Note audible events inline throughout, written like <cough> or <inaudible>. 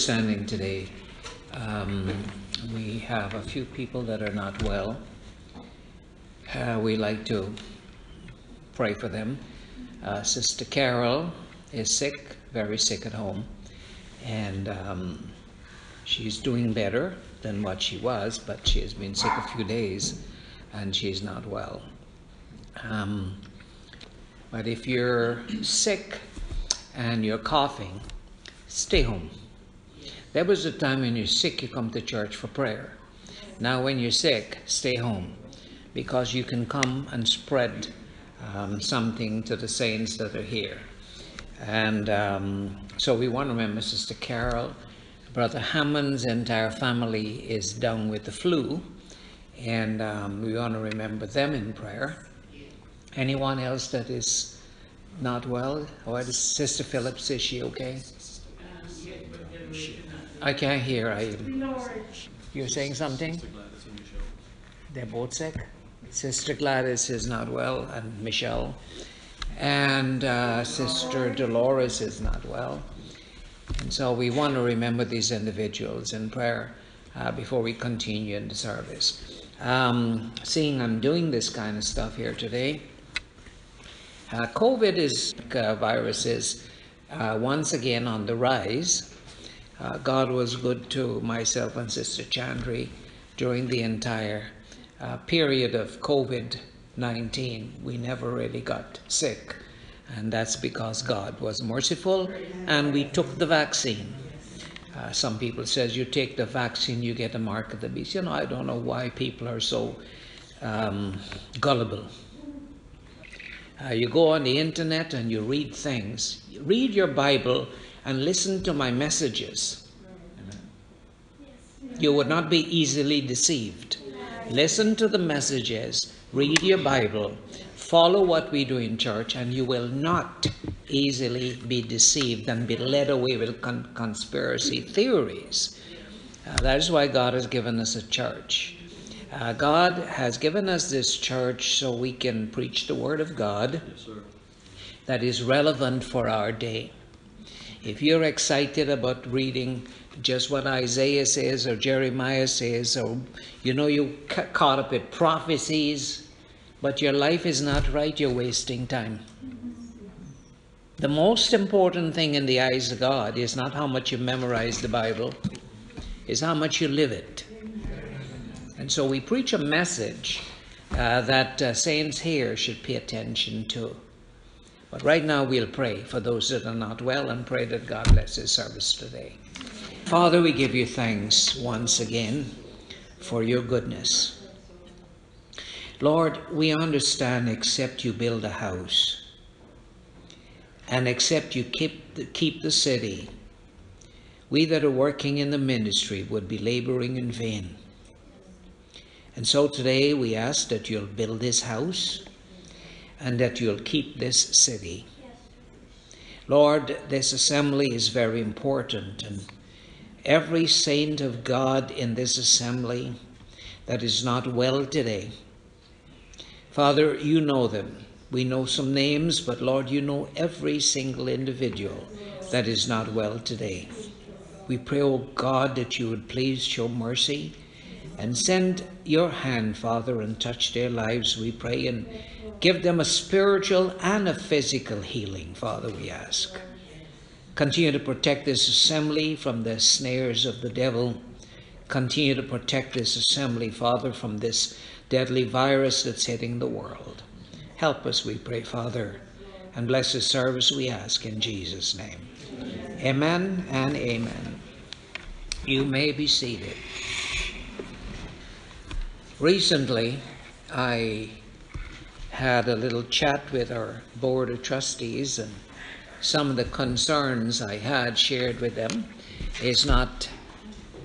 standing today, um, we have a few people that are not well. Uh, we like to pray for them. Uh, Sister Carol is sick, very sick at home, and um, she's doing better than what she was, but she has been sick a few days and she's not well. Um, but if you're sick and you're coughing, stay home. There was a time when you're sick, you come to church for prayer. Now, when you're sick, stay home because you can come and spread um, something to the saints that are here. And um, so we want to remember Sister Carol. Brother Hammond's entire family is down with the flu, and um, we want to remember them in prayer. Anyone else that is not well? Or is Sister Phillips, is she okay? I can't hear. I, you're saying something? They're both sick? Sister Gladys is not well, and Michelle. And uh, Sister Dolores is not well. And so we want to remember these individuals in prayer uh, before we continue in the service. Um, seeing I'm doing this kind of stuff here today, uh, COVID is uh, virus is uh, once again on the rise. Uh, God was good to myself and Sister Chandri during the entire uh, period of COVID 19. We never really got sick, and that's because God was merciful and we took the vaccine. Uh, some people says you take the vaccine, you get a mark of the beast. You know, I don't know why people are so um, gullible. Uh, you go on the internet and you read things. Read your Bible and listen to my messages. You would not be easily deceived. Listen to the messages, read your Bible, follow what we do in church, and you will not easily be deceived and be led away with con- conspiracy theories. Uh, that is why God has given us a church. Uh, God has given us this church so we can preach the Word of God Yes, that is relevant for our day. If you're excited about reading just what Isaiah says or Jeremiah says, or you know you ca- caught up with prophecies, but your life is not right, you're wasting time. The most important thing in the eyes of God is not how much you memorize the Bible, is how much you live it. And so we preach a message uh, that uh, saints here should pay attention to. But right now we'll pray for those that are not well and pray that God bless His service today. Father, we give you thanks once again for your goodness. Lord, we understand except you build a house and except you keep the, keep the city, we that are working in the ministry would be laboring in vain. And so today we ask that you'll build this house and that you'll keep this city. Lord, this assembly is very important, and every saint of God in this assembly that is not well today, Father, you know them. We know some names, but Lord, you know every single individual that is not well today. We pray, O God, that you would please show mercy and send your hand, Father, and touch their lives, we pray, and give them a spiritual and a physical healing, Father, we ask. Continue to protect this assembly from the snares of the devil. Continue to protect this assembly, Father, from this deadly virus that's hitting the world. Help us, we pray, Father, and bless this service, we ask in Jesus' name. Amen and amen. You may be seated. Recently, I had a little chat with our board of trustees, and some of the concerns I had shared with them is not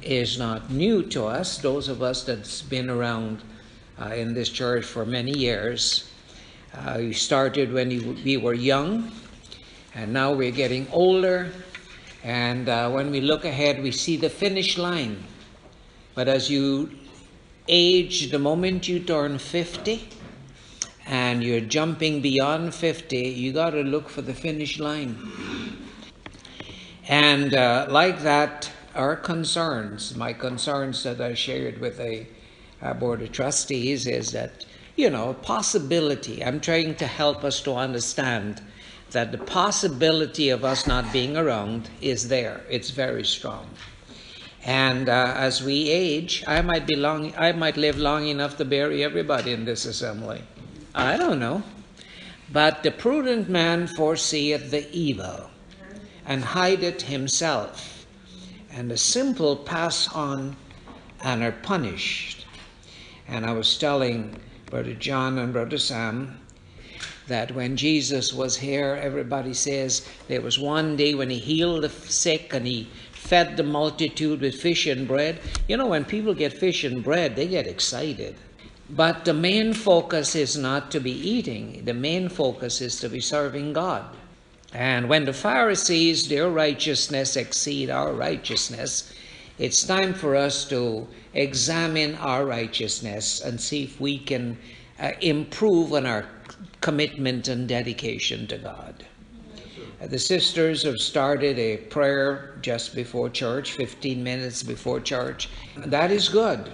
is not new to us. Those of us that's been around uh, in this church for many years, uh, we started when we were young, and now we're getting older. And uh, when we look ahead, we see the finish line. But as you age, the moment you turn 50 and you're jumping beyond 50, you got to look for the finish line. And uh, like that, our concerns, my concerns that I shared with a, a board of trustees is that, you know, possibility. I'm trying to help us to understand that the possibility of us not being around is there. It's very strong. And uh, as we age, I might be long, I might live long enough to bury everybody in this assembly. I don't know. But the prudent man foreseeth the evil, and hideth himself, and the simple pass on and are punished. And I was telling Brother John and Brother Sam that when Jesus was here, everybody says there was one day when he healed the sick and he fed the multitude with fish and bread. You know, when people get fish and bread, they get excited. But the main focus is not to be eating, the main focus is to be serving God. And when the Pharisees, their righteousness exceed our righteousness, it's time for us to examine our righteousness and see if we can uh, improve on our commitment and dedication to God. Uh, the sisters have started a prayer just before church, 15 minutes before church. That is good.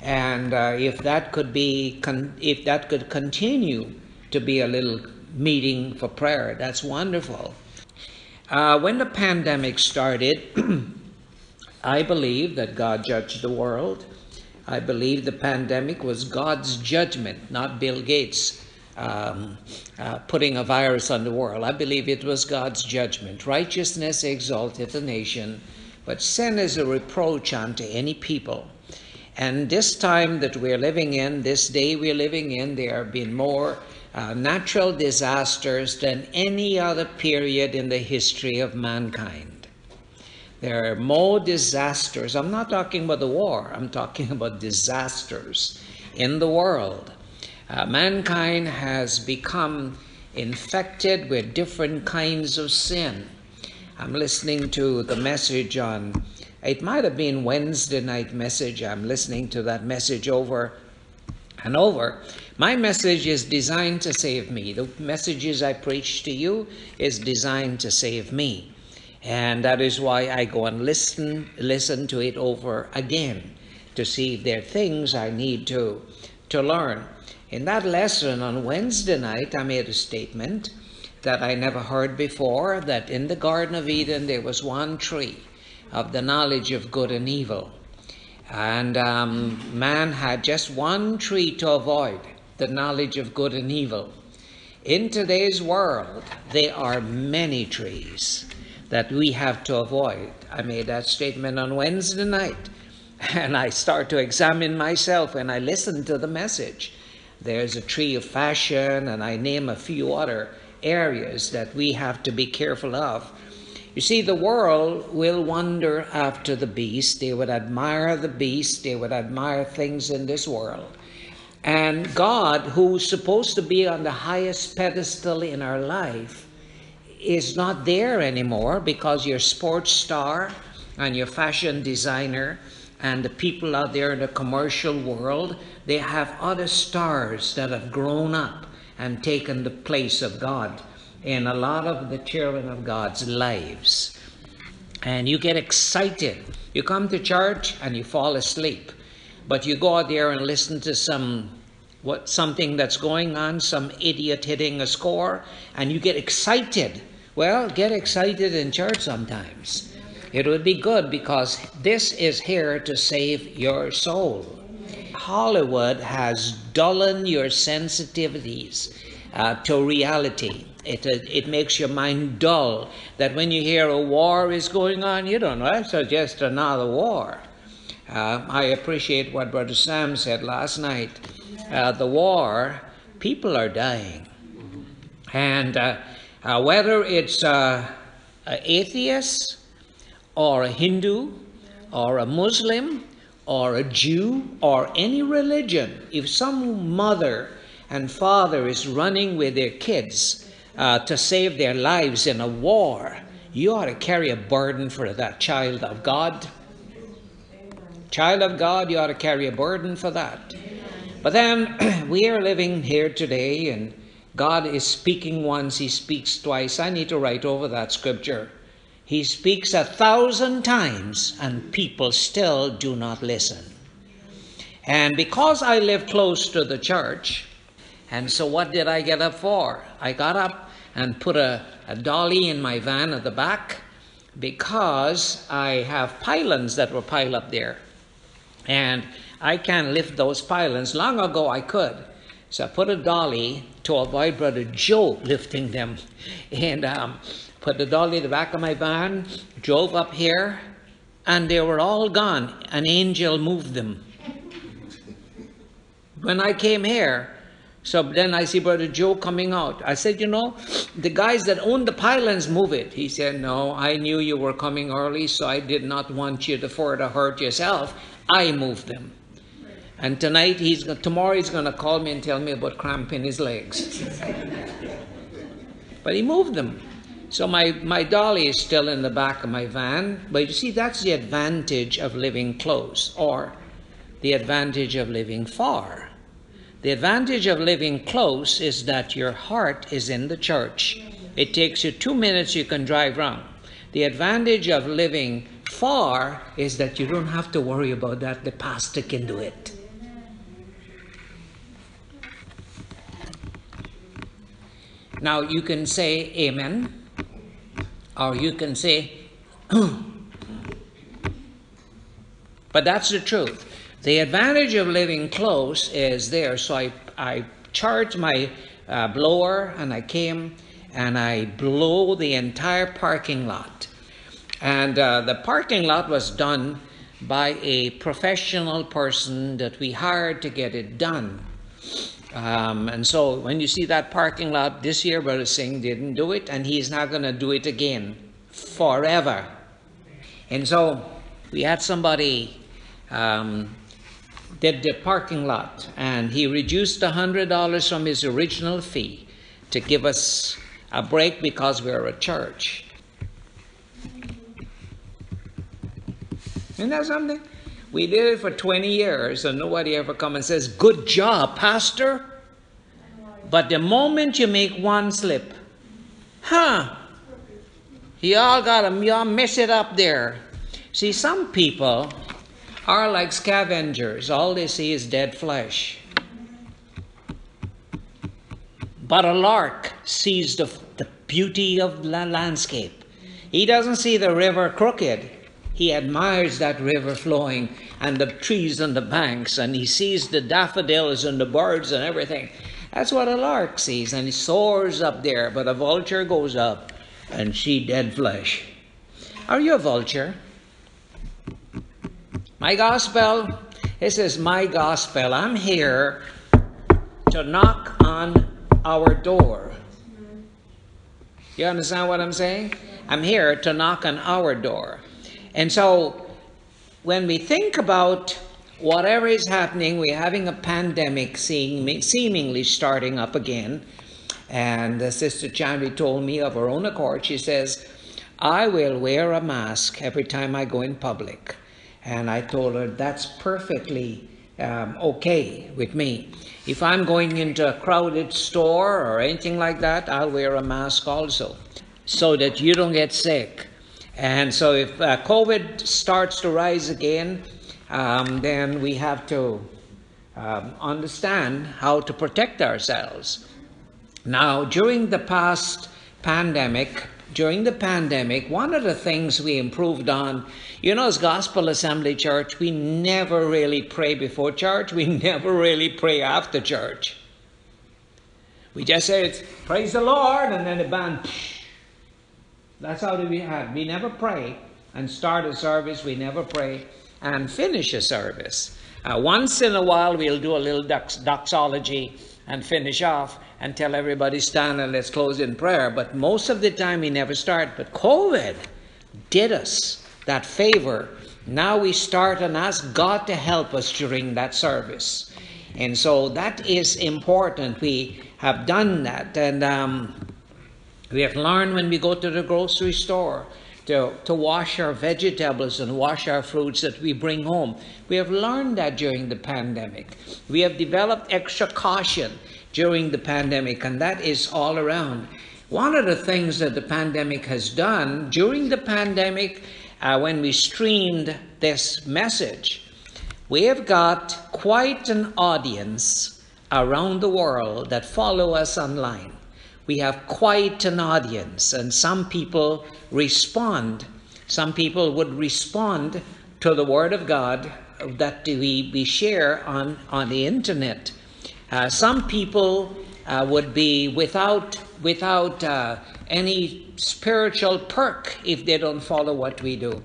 And uh, if that could be, con- if that could continue to be a little meeting for prayer, that's wonderful. Uh, when the pandemic started, <clears throat> I believe that God judged the world. I believe the pandemic was God's judgment, not Bill Gates um, uh, putting a virus on the world. I believe it was God's judgment. Righteousness exalteth a nation, but sin is a reproach unto any people. And this time that we're living in, this day we're living in, there have been more uh, natural disasters than any other period in the history of mankind. There are more disasters. I'm not talking about the war, I'm talking <laughs> about disasters in the world. Uh, mankind has become infected with different kinds of sin. I'm listening to the message on It might have been Wednesday night message. I'm listening to that message over and over. My message is designed to save me. The messages I preach to you is designed to save me. And that is why I go and listen listen to it over again to see if there are things I need to to learn. In that lesson on Wednesday night, I made a statement that I never heard before that in the Garden of Eden there was one tree of the knowledge of good and evil. And um, man had just one tree to avoid the knowledge of good and evil. In today's world, there are many trees that we have to avoid. I made that statement on Wednesday night, <laughs> and I start to examine myself when I listen to the message. There's a tree of fashion, and I name a few other areas that we have to be careful of. You see, the world will wander after the beast. They would admire the beast. They would admire things in this world. And God, who's supposed to be on the highest pedestal in our life, is not there anymore because your sports star and your fashion designer and the people out there in the commercial world, they have other stars that have grown up and taken the place of God in a lot of the children of God's lives. And you get excited. You come to church and you fall asleep. But you go out there and listen to some what something that's going on, some idiot hitting a score, and you get excited. Well, get excited in church sometimes. It would be good because this is here to save your soul. Hollywood has dulled your sensitivities uh, to reality. It, uh, it makes your mind dull. That when you hear a war is going on, you don't know, that's just another war. Uh, I appreciate what Brother Sam said last night. Uh, the war, people are dying. And uh, uh, whether it's uh, an atheist or a Hindu or a Muslim or a Jew or any religion, if some mother and father is running with their kids uh, to save their lives in a war, you ought to carry a burden for that child of God. Child of God, you ought to carry a burden for that. But then <clears throat> we are living here today, and God is speaking once, He speaks twice. I need to write over that scripture. He speaks a thousand times, and people still do not listen. And because I live close to the church, and so what did I get up for? I got up and put a, a dolly in my van at the back because I have pylons that were piled up there. And I can't lift those pylons. Long ago I could. So I put a dolly to avoid Brother Joe lifting them. <laughs> And um, put the dolly in the back of my van, drove up here, and they were all gone. An angel moved them. When I came here, so then I see Brother Joe coming out. I said, you know, the guys that own the pylons move it. He said, no, I knew you were coming early, so I did not want you to further hurt yourself. I moved them. And tonight, he's tomorrow he's going to call me and tell me about cramp in his legs. <laughs> but he moved them. So my, my dolly is still in the back of my van. But you see, that's the advantage of living close or the advantage of living far. The advantage of living close is that your heart is in the church. It takes you two minutes, you can drive around. The advantage of living far is that you don't have to worry about that. The pastor can do it. Now you can say amen, or you can say, <clears throat> but that's the truth. The advantage of living close is there. So I, I charged my uh, blower and I came and I blow the entire parking lot. And uh, the parking lot was done by a professional person that we hired to get it done. Um, and so when you see that parking lot this year, Brother Singh didn't do it, and he's not going to do it again forever. And so we had somebody um, did the parking lot, and he reduced $100 from his original fee to give us a break because we're a church. Isn't that something? We did it for 20 years and nobody ever come and says, good job, pastor. But the moment you make one slip, huh, y'all got to y'all mess it up there. See, some people are like scavengers. All they see is dead flesh. But a lark sees the, the beauty of the landscape. He doesn't see the river crooked. He admires that river flowing and the trees on the banks, and he sees the daffodils and the birds and everything. That's what a lark sees, and he soars up there, but a vulture goes up and see dead flesh. Are you a vulture? My gospel, this is my gospel. I'm here to knock on our door. You understand what I'm saying? I'm here to knock on our door. And so when we think about whatever is happening, we're having a pandemic seemingly starting up again. And Sister Chandri told me of her own accord, she says, I will wear a mask every time I go in public. And I told her that's perfectly um, okay with me. If I'm going into a crowded store or anything like that, I'll wear a mask also so that you don't get sick. And so if uh, COVID starts to rise again, um, then we have to um, understand how to protect ourselves. Now, during the past pandemic, during the pandemic, one of the things we improved on, you know, as Gospel Assembly Church, we never really pray before church. We <laughs> never really pray after church. We just say, praise the Lord, and then the band, that's how we had. We never pray and start a service. We never pray and finish a service. Uh, once in a while, we'll do a little dox doxology and finish off and tell everybody stand and let's close in prayer. But most of the time, we never start. But COVID did us that favor. Now we start and ask God to help us during that service. And so that is important. We have done that. And um, we have learned when we go to the grocery store to, to wash our vegetables and wash our fruits that we bring home. We have learned that during the pandemic. We have developed extra caution during the pandemic, and that is all around. One of the things that the pandemic has done during the pandemic, uh, when we streamed this message, we have got quite an audience around the world that follow us online we have quite an audience, and some people respond. Some people would respond to the Word of God that we, we share on, on the internet. Uh, some people uh, would be without, without uh, any spiritual perk if they don't follow what we do.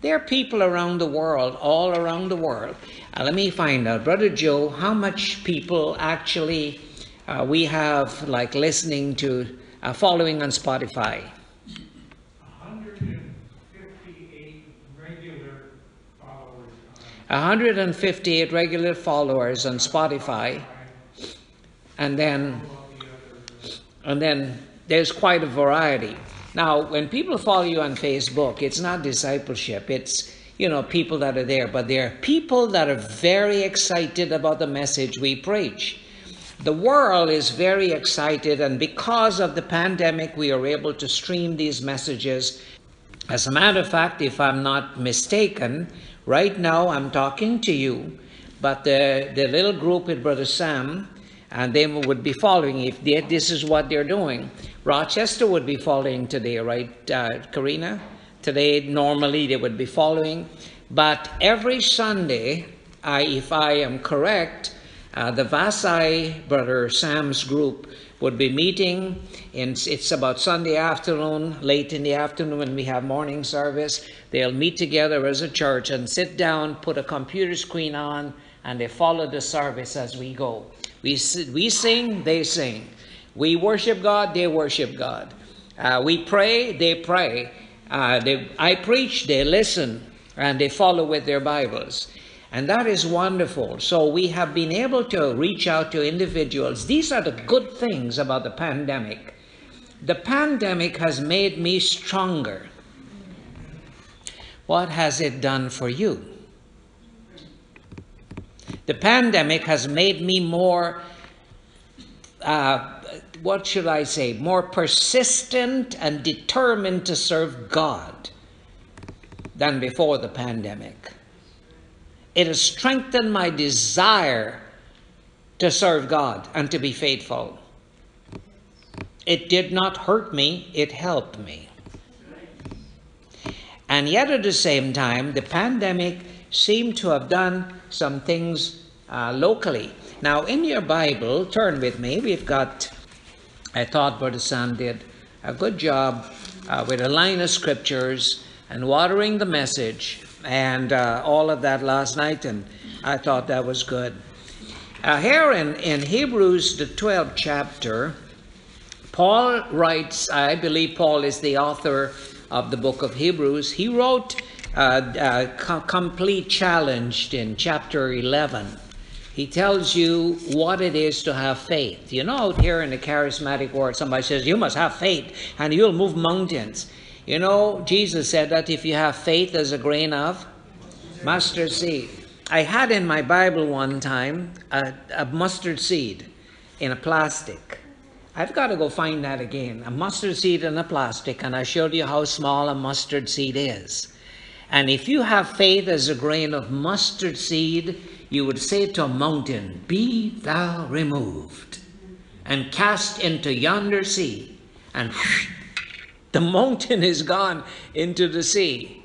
There are people around the world, all around the world. Uh, let me find out, Brother Joe, how much people actually uh, we have like listening to uh, following on Spotify. 158 regular followers. 158 regular followers on Spotify, and then and then there's quite a variety. Now, when people follow you on Facebook, it's not discipleship. It's you know people that are there, but they're people that are very excited about the message we preach. The world is very excited, and because of the pandemic, we are able to stream these messages. As a matter of fact, if I'm not mistaken, right now I'm talking to you, but the, the little group with Brother Sam, and they would be following if they, this is what they're doing. Rochester would be following today, right, uh, Karina? Today, normally they would be following, but every Sunday, I, if I am correct, uh, the Vasai Brother Sam's group would be meeting, and it's about Sunday afternoon, late in the afternoon when we have morning service. They'll meet together as a church and sit down, put a computer screen on, and they follow the service as we go. We, we sing, they sing. We worship God, they worship God. Uh, we pray, they pray. Uh, they, I preach, they listen, and they follow with their Bibles. And that is wonderful. So we have been able to reach out to individuals. These are the good things about the pandemic. The pandemic has made me stronger. What has it done for you? The pandemic has made me more, uh, what should I say, more persistent and determined to serve God than before the pandemic. It has strengthened my desire to serve God and to be faithful. It did not hurt me, it helped me. And yet, at the same time, the pandemic seemed to have done some things uh, locally. Now, in your Bible, turn with me. We've got, I thought Brother Sam did a good job uh, with a line of scriptures and watering the message and uh, all of that last night, and I thought that was good. Uh, here in, in Hebrews, the 12th chapter, Paul writes, I believe Paul is the author of the book of Hebrews. He wrote uh, a complete Challenged in chapter 11. He tells you what it is to have faith. You know, out here in the charismatic world, somebody says, You must have faith and you'll move mountains. You know, Jesus said that if you have faith as a grain of mustard seed. I had in my Bible one time a, a mustard seed in a plastic. I've got to go find that again. A mustard seed in a plastic, and I showed you how small a mustard seed is. And if you have faith as a grain of mustard seed, you would say to a mountain, Be thou removed, and cast into yonder sea. And the mountain is gone into the sea.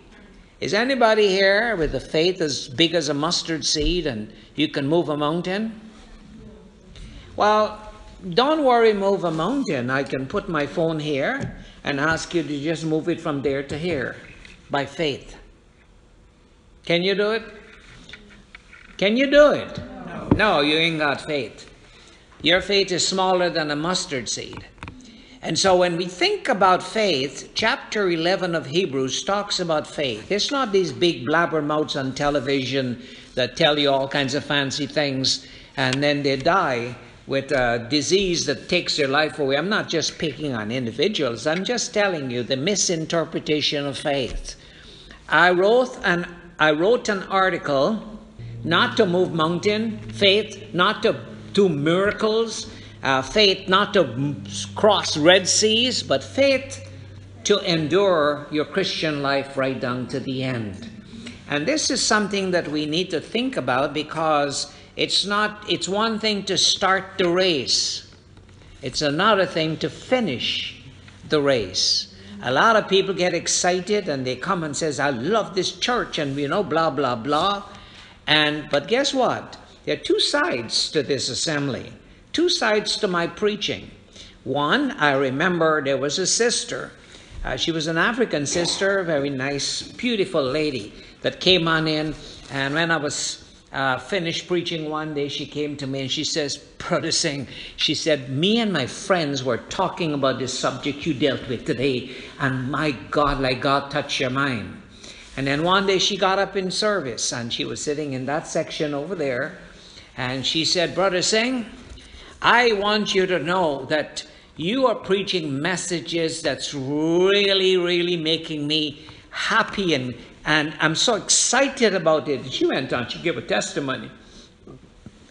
Is anybody here with a faith as big as a mustard seed and you can move a mountain? Well, don't worry, move a mountain. I can put my phone here and ask you to just move it from there to here by faith. Can you do it? Can you do it? No, no you ain't got faith. Your faith is smaller than a mustard seed. And so when we think about faith, chapter 11 of Hebrews talks about faith. It's not these big blabbermouths on television that tell you all kinds of fancy things and then they die with a disease that takes their life away. I'm not just picking on individuals, I'm just telling you the misinterpretation of faith. I wrote an, I wrote an article not to move mountain, faith, not to do miracles, uh, faith not to cross Red Seas, but faith to endure your Christian life right down to the end. And this is something that we need to think about because it's not it's one thing to start the race. It's another thing to finish the race. A lot of people get excited and they come and says, "I love this church," and you know, blah blah blah. And but guess what? There are two sides to this assembly two sides to my preaching. One, I remember there was a sister. Uh, she was an African sister, very nice, beautiful lady that came on in. And when I was uh, finished preaching one day, she came to me and she says, Brother Singh, she said, me and my friends were talking about this subject you dealt with today, and my God, like God touched your mind. And then one day she got up in service and she was sitting in that section over there, and she said, Brother Singh, I want you to know that you are preaching messages that's really, really making me happy and, and I'm so excited about it. She went on, she gave a testimony.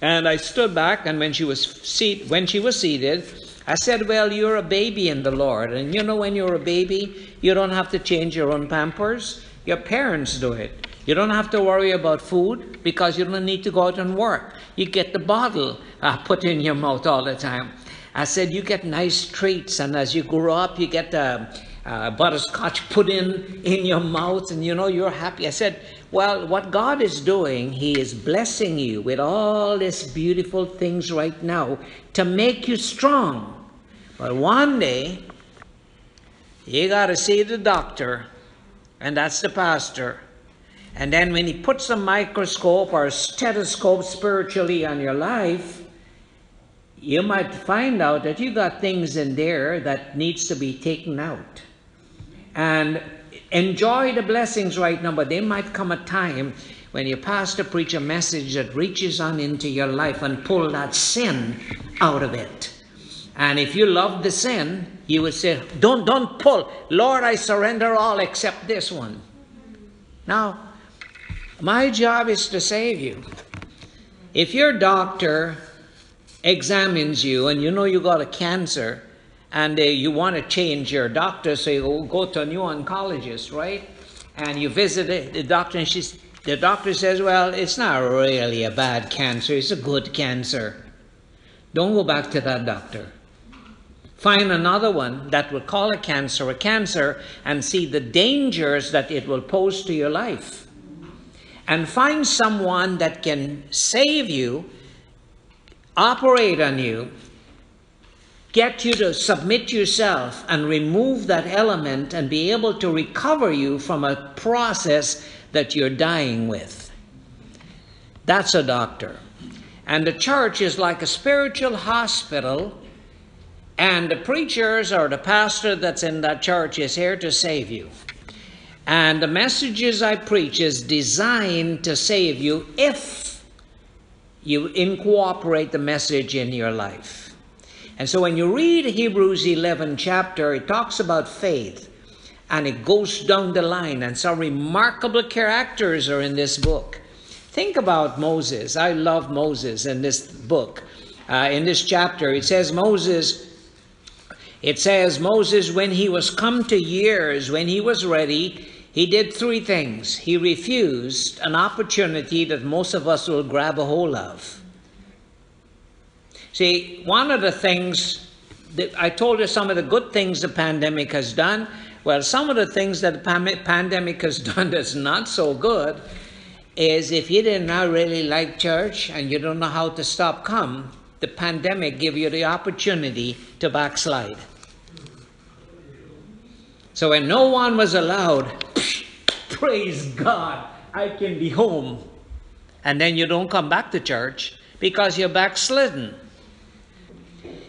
And I stood back, and when she was seat, when she was seated, I said, "Well, you're a baby in the Lord, and you know when you're a baby, you don't have to change your own pampers. Your parents do it. You don't have to worry about food because you don't need to go out and work. You get the bottle uh, put in your mouth all the time. I said, you get nice treats, and as you grow up, you get uh, uh, butterscotch put in in your mouth, and you know you're happy. I said, well, what God is doing, He is blessing you with all these beautiful things right now to make you strong. But one day, you got to see the doctor, and that's the pastor. And then when he puts a microscope or a stethoscope spiritually on your life, you might find out that you got things in there that needs to be taken out. And enjoy the blessings right now, but there might come a time when your pastor preach a message that reaches on into your life and pull that sin out of it. And if you love the sin, you would say, Don't don't pull. Lord, I surrender all except this one. Now, my job is to save you. If your doctor examines you and you know you got a cancer and uh, you want to change your doctor, so you go to a new oncologist, right? And you visit the doctor, and she's, the doctor says, Well, it's not really a bad cancer, it's a good cancer. Don't go back to that doctor. Find another one that will call a cancer a cancer and see the dangers that it will pose to your life. And find someone that can save you, operate on you, get you to submit yourself and remove that element and be able to recover you from a process that you're dying with. That's a doctor. And the church is like a spiritual hospital, and the preachers or the pastor that's in that church is here to save you. And the messages I preach is designed to save you if you incorporate the message in your life. And so when you read Hebrews 11 chapter, it talks about faith and it goes down the line, and some remarkable characters are in this book. Think about Moses. I love Moses in this book. Uh, in this chapter, it says Moses. It says Moses, when he was come to years, when he was ready, he did three things. He refused an opportunity that most of us will grab a hold of. See, one of the things that I told you some of the good things the pandemic has done. Well, some of the things that the pandemic has <laughs> done that's not so good is if you did not really like church and you don't know how to stop come, the pandemic give you the opportunity to backslide. So when no one was allowed, <coughs> praise God, I can be home. And then you don't come back to church because you're backslidden.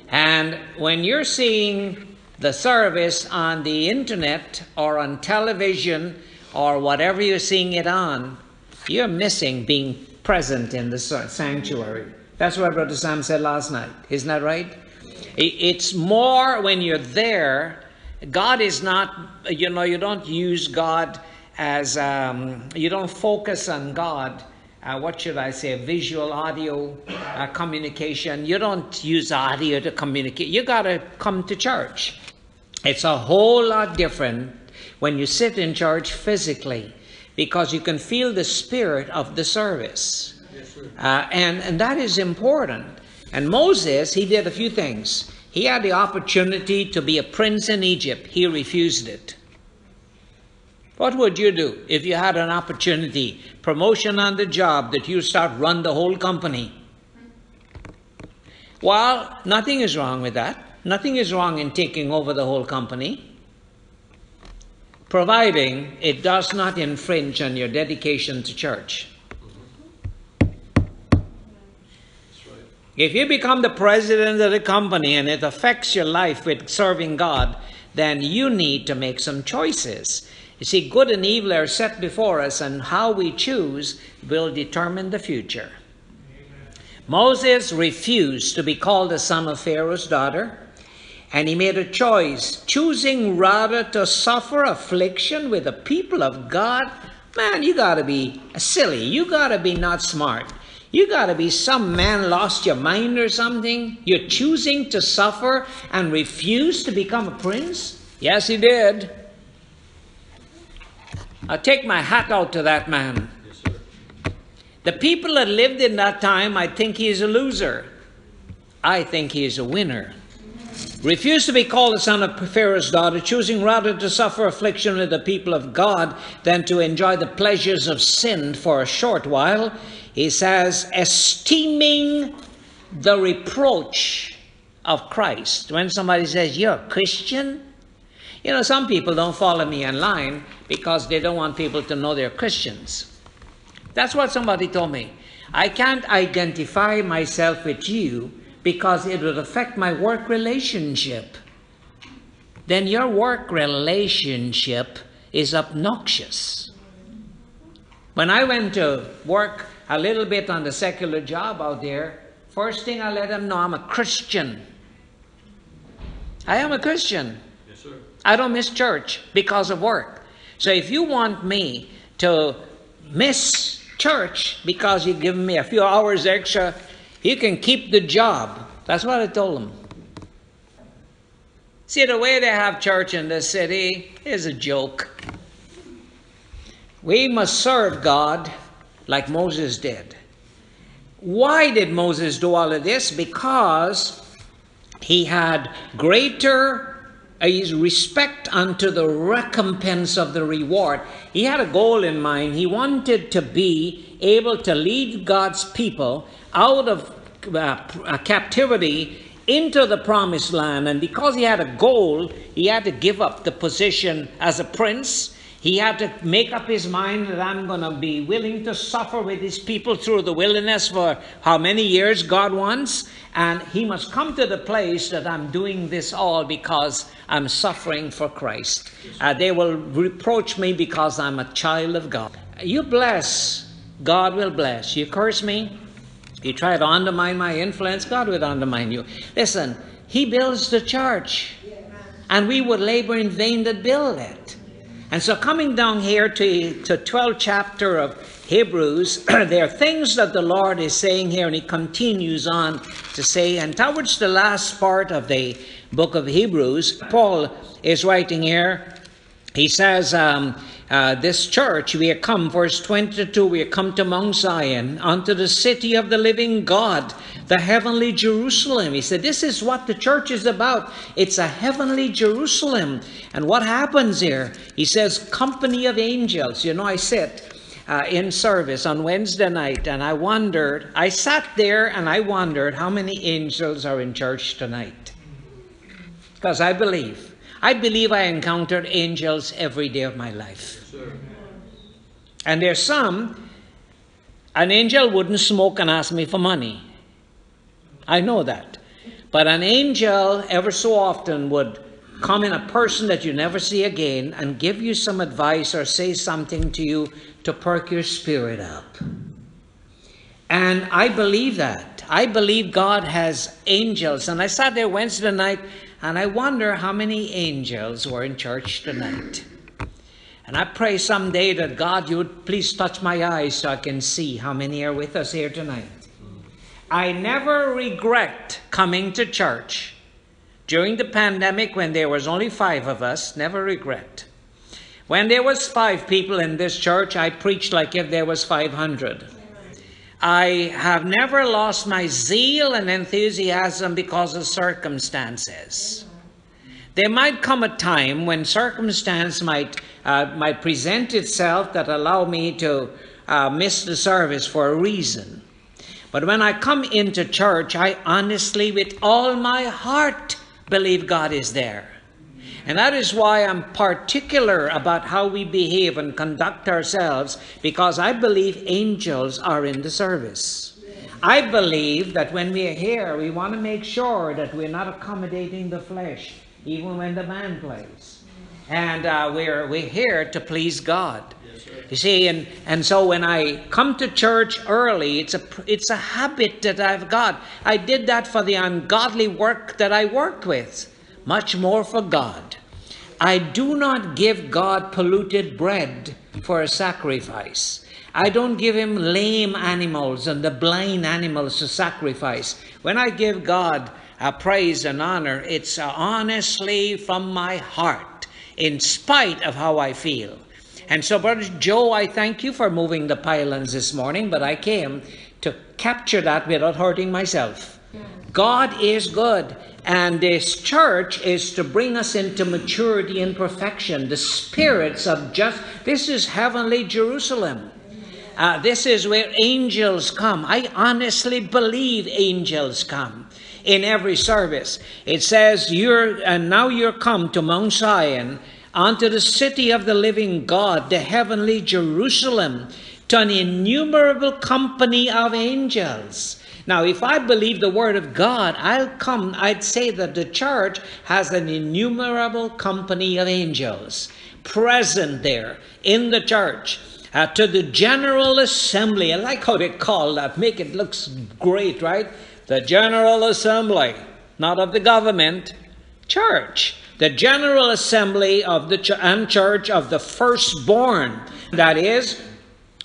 And when you're seeing the service on the internet or on television or whatever you're seeing it on, you're missing being present in the sanctuary. That's what Brother Sam said last night. Isn't that right? It's more when you're there. God is not, you know, you don't use God as, um, you don't focus on God. Uh, what should I say? Visual, audio uh, communication. You don't use audio to communicate. You got to come to church. It's a whole lot different when you sit in church physically because you can feel the spirit of the service. Yes, uh, and, and that is important. And Moses, he did a few things. He had the opportunity to be a prince in Egypt, he refused it. What would you do if you had an opportunity, promotion on the job, that you start run the whole company? Well, nothing is wrong with that. Nothing is wrong in taking over the whole company, providing it does not infringe on your dedication to church. If you become the president of the company and it affects your life with serving God, then you need to make some choices. You see, good and evil are set before us, and how we choose will determine the future. Moses refused to be called the son of Pharaoh's daughter. And he made a choice, choosing rather to suffer affliction with the people of God. Man, you gotta be silly. You gotta be not smart. You gotta be some man lost your mind or something. You're choosing to suffer and refuse to become a prince? Yes, he did. I take my hat out to that man. Yes, the people that lived in that time, I think he is a loser. I think he is a winner refused to be called the son of Pharaoh's daughter, choosing rather to suffer affliction with the people of God than to enjoy the pleasures of sin for a short while, he says, esteeming the reproach of Christ. When somebody says, You're a Christian, you know, some people don't follow me online because they don't want people to know they're Christians. That's what somebody told me. I can't identify myself with you because it would affect my work relationship. Then your work relationship is obnoxious. When I went to work a little bit on the secular job out there, first thing I let them know I'm a Christian. I am a Christian. Yes, sir. I don't miss church because of work. So if you want me to miss church because you give me a few hours extra, you can keep the job. That's what I told them. See, the way they have church in this city is a joke. We must serve God like Moses did. Why did Moses do all of this? Because he had greater uh, respect unto the recompense of the reward. He had a goal in mind. He wanted to be able to lead God's people out of uh, captivity into the promised land. And because he had a goal, he had to give up the position as a prince. He had to make up his mind that I'm going to be willing to suffer with his people through the wilderness for how many years God wants. And he must come to the place that I'm doing this all because I'm suffering for Christ. Uh, they will reproach me because I'm a child of God. You bless, God will bless. You curse me, you try to undermine my influence, God will undermine you. Listen, He builds the church, and we would labor in vain to build it. And so, coming down here to to 12th chapter of Hebrews, <clears throat> there are things that the Lord is saying here, and He continues on to say. And towards the last part of the book of Hebrews, Paul is writing here. He says, um, uh, this church, we are come, verse 22, we are come to Mount Zion, unto the city of the living God, the heavenly Jerusalem. He said, This is what the church is about. It's a heavenly Jerusalem. And what happens here? He says, Company of angels. You know, I sit. Uh, in service on Wednesday night, and I wondered, I sat there and I wondered how many angels are in church tonight. Because I believe, I believe I encountered angels every day of my life. And there's some, an angel wouldn't smoke and ask me for money. I know that. But an angel, ever so often, would come in a person that you never see again and give you some advice or say something to you to perk your spirit up. And I believe that. I believe God has angels. And I sat there Wednesday night and I wonder how many angels were in church tonight. And I pray someday that God, you would please touch my eyes so I can see how many are with us here tonight. I never regret coming to church during the pandemic when there was only five of us, never regret. When there was five people in this church, I preached like if there was 500. I have never lost my zeal and enthusiasm because of circumstances. There might come a time when circumstance might, uh, might present itself that allow me to uh, miss the service for a reason. But when I come into church, I honestly, with all my heart, believe God is there. And that is why I'm particular about how we behave and conduct ourselves, because I believe angels are in the service. I believe that when we are here, we want to make sure that we're not accommodating the flesh even when the band plays. And uh, we're, we're here to please God. Yes, you see, and, and so when I come to church early, it's a, it's a habit that I've got. I did that for the ungodly work that I worked with, much more for God. I do not give God polluted bread for a sacrifice. I don't give him lame animals and the blind animals to sacrifice. When I give God a praise and honor, it's honestly from my heart, in spite of how I feel. And so, Brother Joe, I thank you for moving the pylons this morning, but I came to capture that without hurting myself. God is good, and this church is to bring us into maturity and perfection. The spirits of just, this is heavenly Jerusalem. Uh, this is where angels come. I honestly believe angels come in every service. It says, "You're and now you're come to Mount Zion, unto the city of the living God, the heavenly Jerusalem, to an innumerable company of angels." Now, if I believe the word of God, I'll come, I'd say that the church has an innumerable company of angels present there in the church. Uh, to the general assembly. I like how they call that, make it looks great, right? the General Assembly, not of the government, church. The General Assembly of the ch- and Church of the firstborn. That is,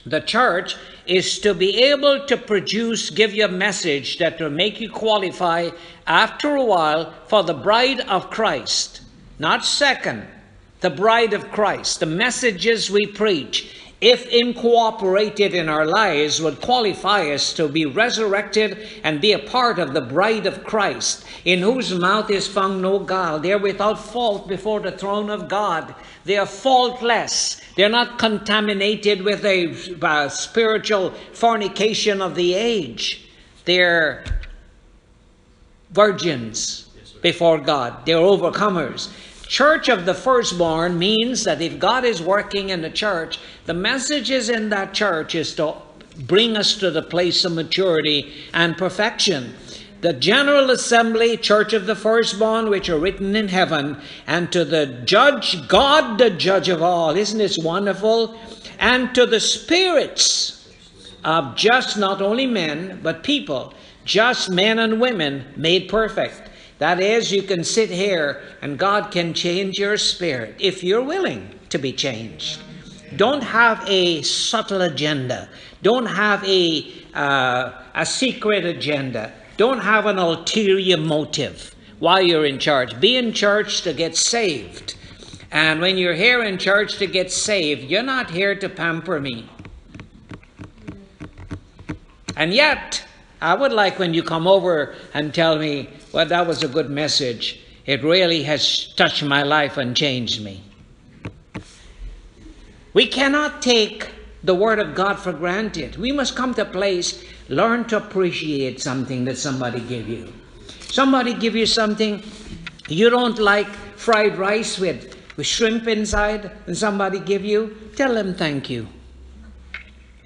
the church is to be able to produce, give you a message that will make you qualify after a while for the bride of Christ. Not second, the bride of Christ. The messages we preach, if incorporated in our lives, would qualify us to be resurrected and be a part of the bride of Christ, in whose mouth is found no guile. They are without fault before the throne of God. They are faultless. They're not contaminated with a uh, spiritual fornication of the age. They're virgins before God. They're overcomers. Church of the firstborn means that if God is working in the church, the message is in that church is to bring us to the place of maturity and perfection. The general assembly, church of the firstborn, which are written in heaven, and to the judge, God the judge of all. Isn't this wonderful? And to the spirits of just not only men, but people, just men and women made perfect. That is, you can sit here and God can change your spirit if you're willing to be changed. Don't have a subtle agenda. Don't have a, uh, a secret agenda. Don't have an ulterior motive while you're in church. Be in church to get saved. And when you're here in church to get saved, you're not here to pamper me. And yet, I would like when you come over and tell me, well, that was a good message. It really has touched my life and changed me. We cannot take the Word of God for granted. We must come to a place, learn to appreciate something that somebody give you. Somebody give you something you don't like fried rice with, with shrimp inside, and somebody give you, tell them thank you.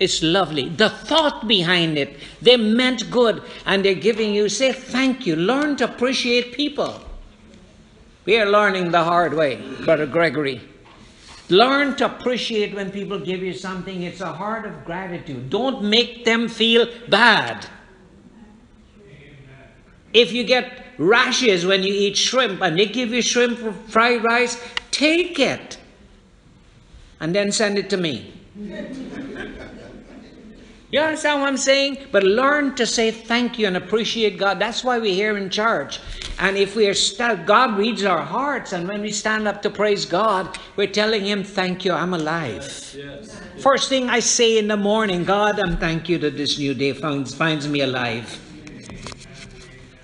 It's lovely. The thought behind it, they meant good, and they're giving you, say thank you. Learn to appreciate people. We are learning the hard way, Brother Gregory. Learn to appreciate when people give you something. It's a heart of gratitude. Don't make them feel bad. If you get rashes when you eat shrimp and they give you shrimp fried rice, take it and then send it to me. You understand what I'm saying? But learn to say thank you and appreciate God. That's why we're here in church. And if we are st- God reads our hearts, and when we stand up to praise God, we're telling Him, "Thank you, I'm alive." Yes, yes. First thing I say in the morning, God, I'm thank you that this new day finds finds me alive.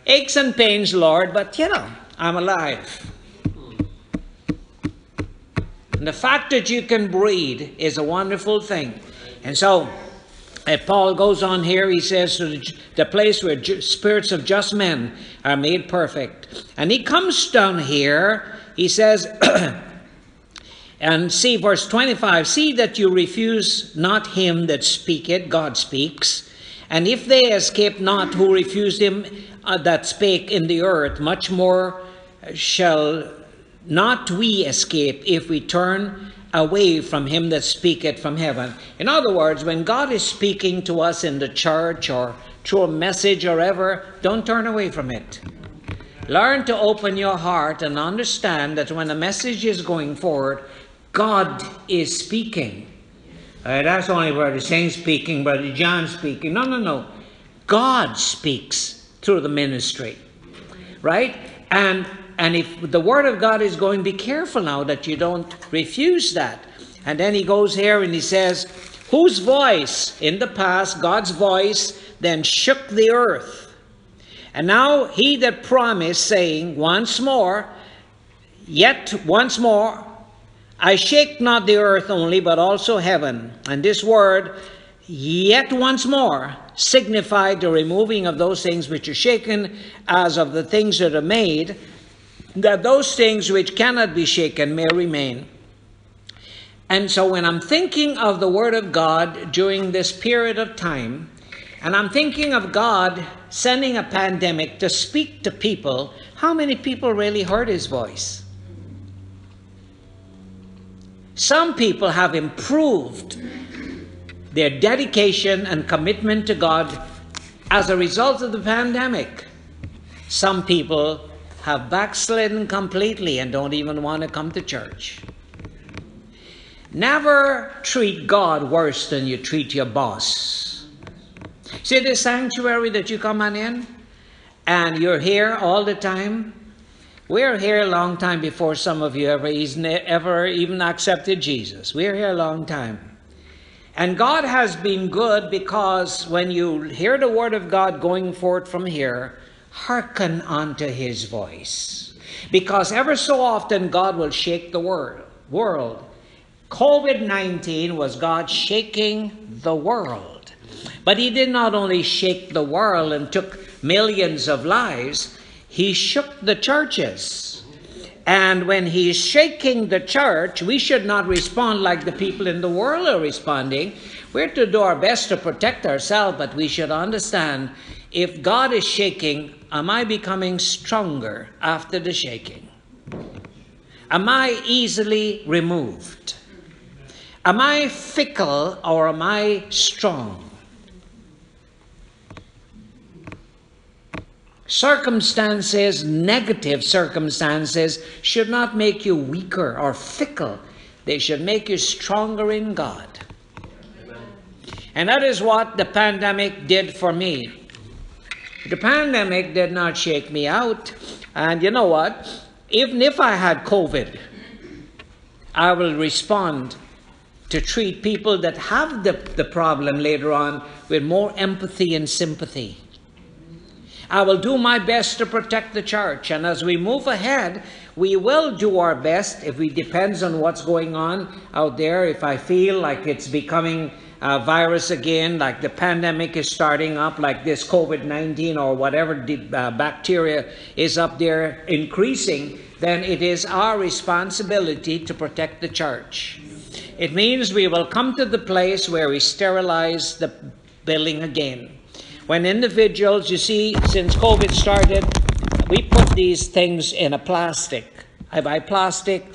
Aches and pains, Lord, but you know, I'm alive. And the fact that you can breathe is a wonderful thing. And so, if Paul goes on here, he says, to the, the place where ju- spirits of just men are made perfect. And he comes down here, he says, <clears throat> and see verse 25 see that you refuse not him that speaketh, God speaks. And if they escape not who refused him uh, that spake in the earth, much more shall not we escape if we turn away from him that speaketh from heaven. In other words, when God is speaking to us in the church or through a message or ever, don't turn away from it. Learn to open your heart and understand that when a message is going forward, God is speaking. Uh, that's only Brother Saint speaking, Brother John speaking. No, no, no. God speaks through the ministry. Right? And and if the word of God is going, be careful now that you don't refuse that. And then he goes here and he says, Whose voice in the past, God's voice, then shook the earth. And now he that promised, saying, Once more, yet once more, I shake not the earth only, but also heaven. And this word, yet once more, signified the removing of those things which are shaken, as of the things that are made, that those things which cannot be shaken may remain. And so when I'm thinking of the Word of God during this period of time, and I'm thinking of God sending a pandemic to speak to people, how many people really heard His voice? Some people have improved their dedication and commitment to God as a result of the pandemic. Some people have backslidden completely and don't even want to come to church. Never treat God worse than you treat your boss. See the sanctuary that you come on in? And you're here all the time? We're here a long time before some of you ever, ever even accepted Jesus. We're here a long time. And God has been good because when you hear the word of God going forth from here, hearken unto his voice. Because ever so often God will shake the world. world. COVID 19 was God shaking the world. But he did not only shake the world and took millions of lives, he shook the churches. And when he's shaking the church, we should not respond like the people in the world are responding. We're to do our best to protect ourselves, but we should understand if God is shaking, am I becoming stronger after the shaking? Am I easily removed? Am I fickle or am I strong? Circumstances, negative circumstances, should not make you weaker or fickle. They should make you stronger in God. And that is what the pandemic did for me. The pandemic did not shake me out. And you know what? Even if I had COVID, I will respond to treat people that have the, the problem later on with more empathy and sympathy. I will do my best to protect the church. And as we move ahead, we will do our best if it depends on what's going on out there. If I feel like it's becoming a virus again, like the pandemic is starting up, like this COVID 19 or whatever the, uh, bacteria is up there increasing, then it is our responsibility to protect the church. It means we will come to the place where we sterilize the building again. When individuals, you see, since COVID started, we put these things in a plastic. I buy plastic.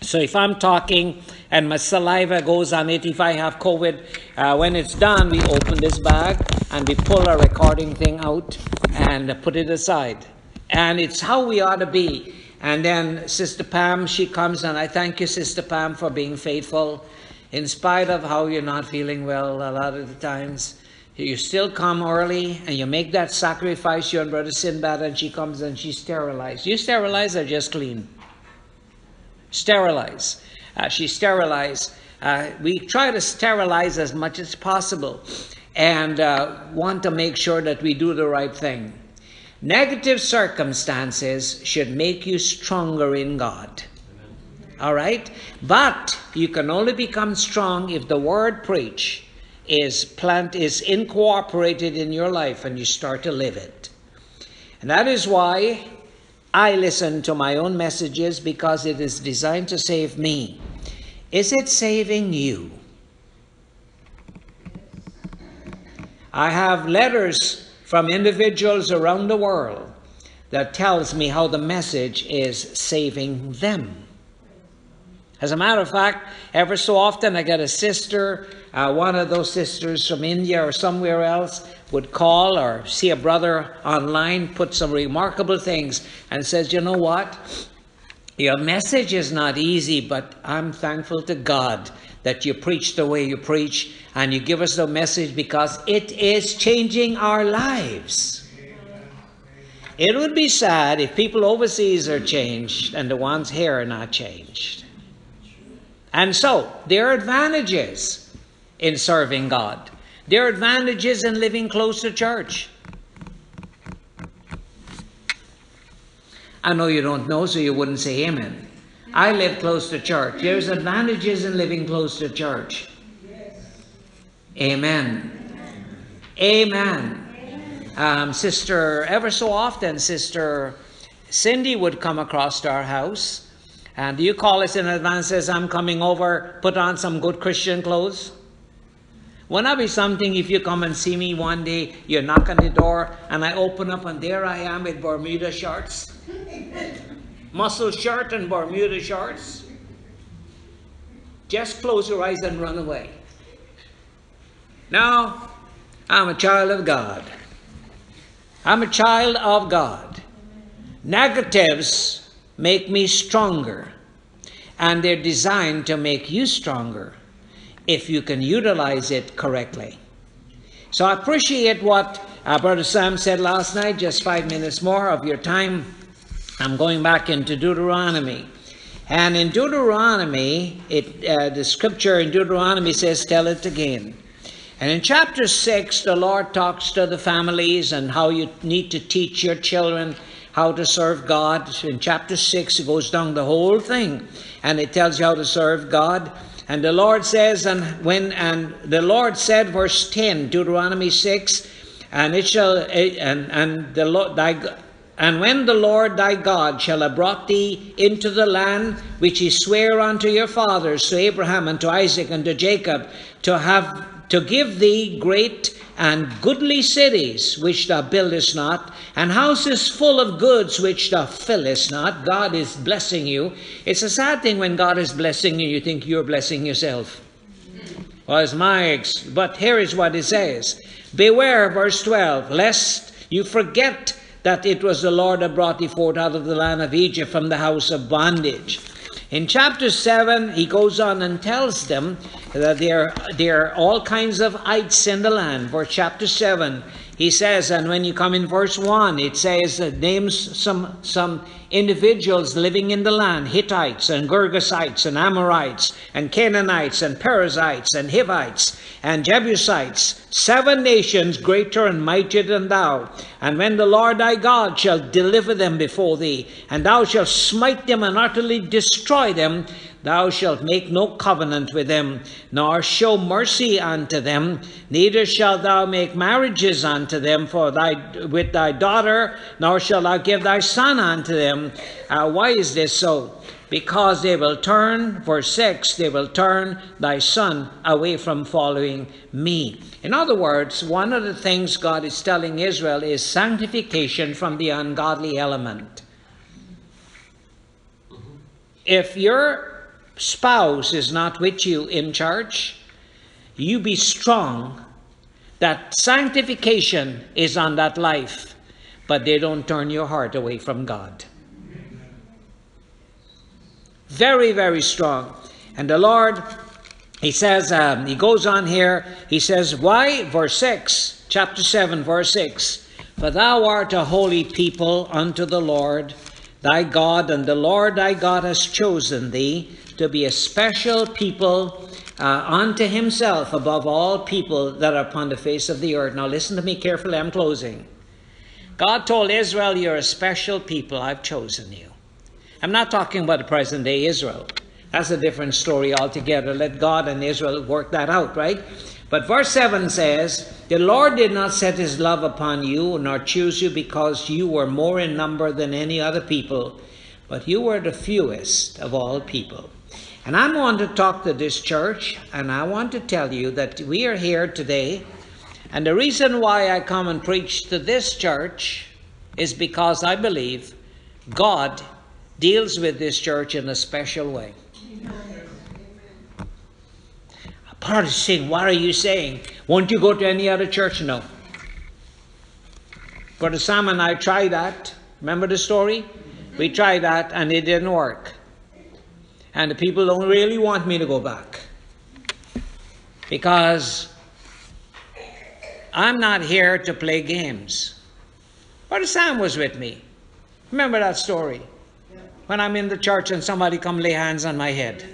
So if I'm talking and my saliva goes on it, if I have COVID, uh, when it's done, we open this bag and we pull our recording thing out and put it aside. And it's how we ought to be. And then Sister Pam, she comes and I thank you, Sister Pam, for being faithful in spite of how you're not feeling well a lot of the times you still come early and you make that sacrifice. You and Brother Sinbad, and she comes and she sterilized. You sterilize or just clean? Sterilize. Uh, she sterilized. Uh, we try to sterilize as much as possible and uh, want to make sure that we do the right thing. Negative circumstances should make you stronger in God. All right? But you can only become strong if the word preach is plant is incorporated in your life and you start to live it. And that is why I listen to my own messages because it is designed to save me. Is it saving you? I have letters from individuals around the world that tells me how the message is saving them. As a matter of fact, ever so often I get a sister, uh, one of those sisters from India or somewhere else would call or see a brother online put some remarkable things and says, you know what? Your message is not easy, but I'm thankful to God that you preach the way you preach and you give us the message because it is changing our lives. It would be sad if people overseas are changed and the ones here are not changed. And so, there are advantages in serving God. There are advantages in living close to church. I know you don't know, so you wouldn't say amen. I live close to church. There's advantages in living close to church. Amen. Amen. Um, sister, ever so often, Sister Cindy would come across to our house and you call us in advance, says, I'm coming over, put on some good Christian clothes? Wouldn't that be something if you come and see me one day, you knock on the door, and I open up, and there I am with Bermuda shorts? <laughs> Muscle shirt and Bermuda shorts? Just close your eyes and run away. Now, I'm a child of God. I'm a child of God. Negatives make me stronger. and they're designed to make you stronger if you can utilize it correctly. So I appreciate what uh, Brother Sam said last night, just five minutes more of your time. I'm going back into Deuteronomy. And in Deuteronomy, it, uh, the scripture in Deuteronomy says, Tell it again. And in chapter 6, the Lord talks to the families and how you need to teach your children how to serve God. In chapter 6, it goes down the whole thing and it tells you how to serve God. And the Lord says, and when and the Lord said, verse 10, Deuteronomy 6, and it shall and and the Lord thy and when the Lord thy God shall have brought thee into the land which he sware unto your fathers, to Abraham and to Isaac and to Jacob, to have to give thee great and goodly cities which thou buildest not, and houses full of goods which thou fillest not. God is blessing you. It's a sad thing when God is blessing you, you think you're blessing yourself. Well, it's my ex. But here is what it says Beware, verse 12, lest you forget that it was the Lord that brought thee forth out of the land of Egypt from the house of bondage. In chapter 7, he goes on and tells them that there, there are all kinds of ites in the land. For chapter 7, he says, and when you come in verse 1, it says, it names some, some individuals living in the land Hittites and Girgashites and Amorites and Canaanites and Perizzites and Hivites and Jebusites, seven nations greater and mightier than thou. And when the Lord thy God shall deliver them before thee, and thou shalt smite them and utterly destroy them, Thou shalt make no covenant with them, nor show mercy unto them, neither shalt thou make marriages unto them for thy with thy daughter, nor shalt thou give thy son unto them. Uh, why is this so? Because they will turn, verse 6, they will turn thy son away from following me. In other words, one of the things God is telling Israel is sanctification from the ungodly element. If you're spouse is not with you in church, you be strong that sanctification is on that life, but they don't turn your heart away from God. Very, very strong. And the Lord, He says, um, He goes on here, He says, Why? Verse 6, chapter 7, verse 6 For thou art a holy people unto the Lord thy God, and the Lord thy God has chosen thee to be a special people uh, unto himself above all people that are upon the face of the earth. Now, listen to me carefully, I'm closing. God told Israel, You're a special people, I've chosen you. I'm not talking about the present day Israel. That's a different story altogether. Let God and Israel work that out, right? But verse 7 says, The Lord did not set his love upon you, nor choose you because you were more in number than any other people, but you were the fewest of all people. And I want to talk to this church, and I want to tell you that we are here today. And the reason why I come and preach to this church is because I believe God deals with this church in a special way. Part of saying, What are you saying? Won't you go to any other church? No. Brother Sam and I tried that. Remember the story? We tried that and it didn't work. And the people don't really want me to go back. Because I'm not here to play games. Brother Sam was with me. Remember that story? When I'm in the church and somebody come lay hands on my head.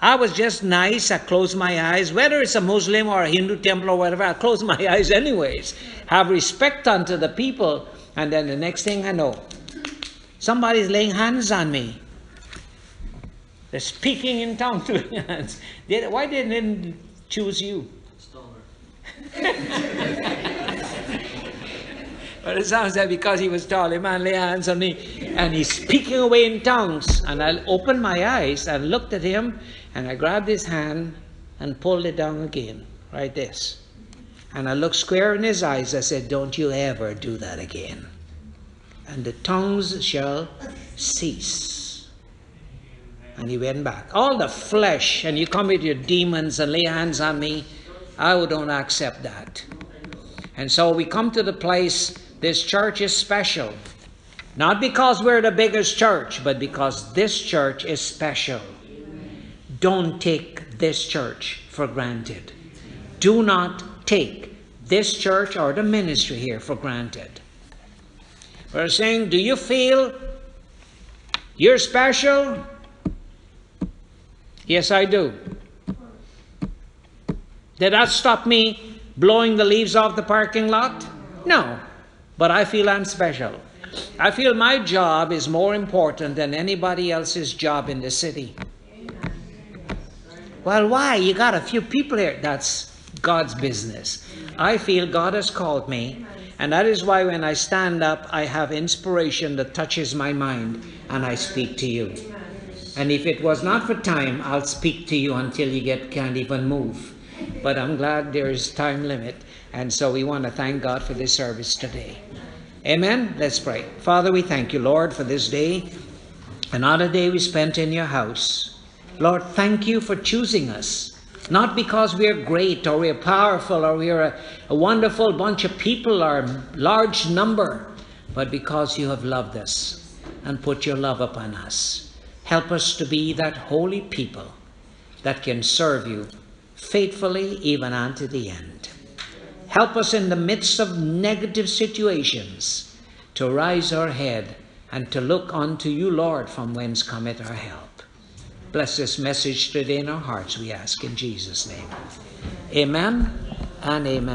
I was just nice. I close my eyes. Whether it's a Muslim or a Hindu temple or whatever, I close my <laughs> eyes anyways. Have respect unto the people. And then the next thing I know, somebody's laying hands on me. They're speaking in tongues. <laughs> Why didn't they choose you? <laughs> but it sounds like because he was tall, a man lay hands on me and he's speaking away in tongues. And I opened my eyes and looked at him and I grabbed his hand and pulled it down again, like this. And I looked square in his eyes. I said, Don't you ever do that again. And the tongues shall cease and he went back. All the flesh, and you come with your demons and lay hands on me, I don't accept that. And so we come to the place, this church is special. Not because we're the biggest church, but because this church is special. Don't take this church for granted. Do not take this church or the ministry here for granted. We're saying, do you feel you're special? Yes, I do. Did that stop me blowing the leaves off the parking lot? No, but I feel I'm special. I feel my job is more important than anybody else's job in the city. Well, why? You got a few people here. That's God's business. I feel God has called me, and that is why when I stand up, I have inspiration that touches my mind, and I speak to you. And if it was not for time, I'll speak to you until you get can't even move. But I'm glad there is time limit, and so we want to thank God for this service today. Amen. Let's pray. Father, we thank you, Lord, for this day, another day we spent in your house. Lord, thank you for choosing us. Not because we're great or we're powerful or we're a, a wonderful bunch of people or a large number, but because you have loved us and put your love upon us. Help us to be that holy people that can serve you faithfully even unto the end. Help us in the midst of negative situations to rise our head and to look unto you, Lord, from whence cometh our help. Bless this message today in our hearts, we ask in Jesus' name. Amen and amen.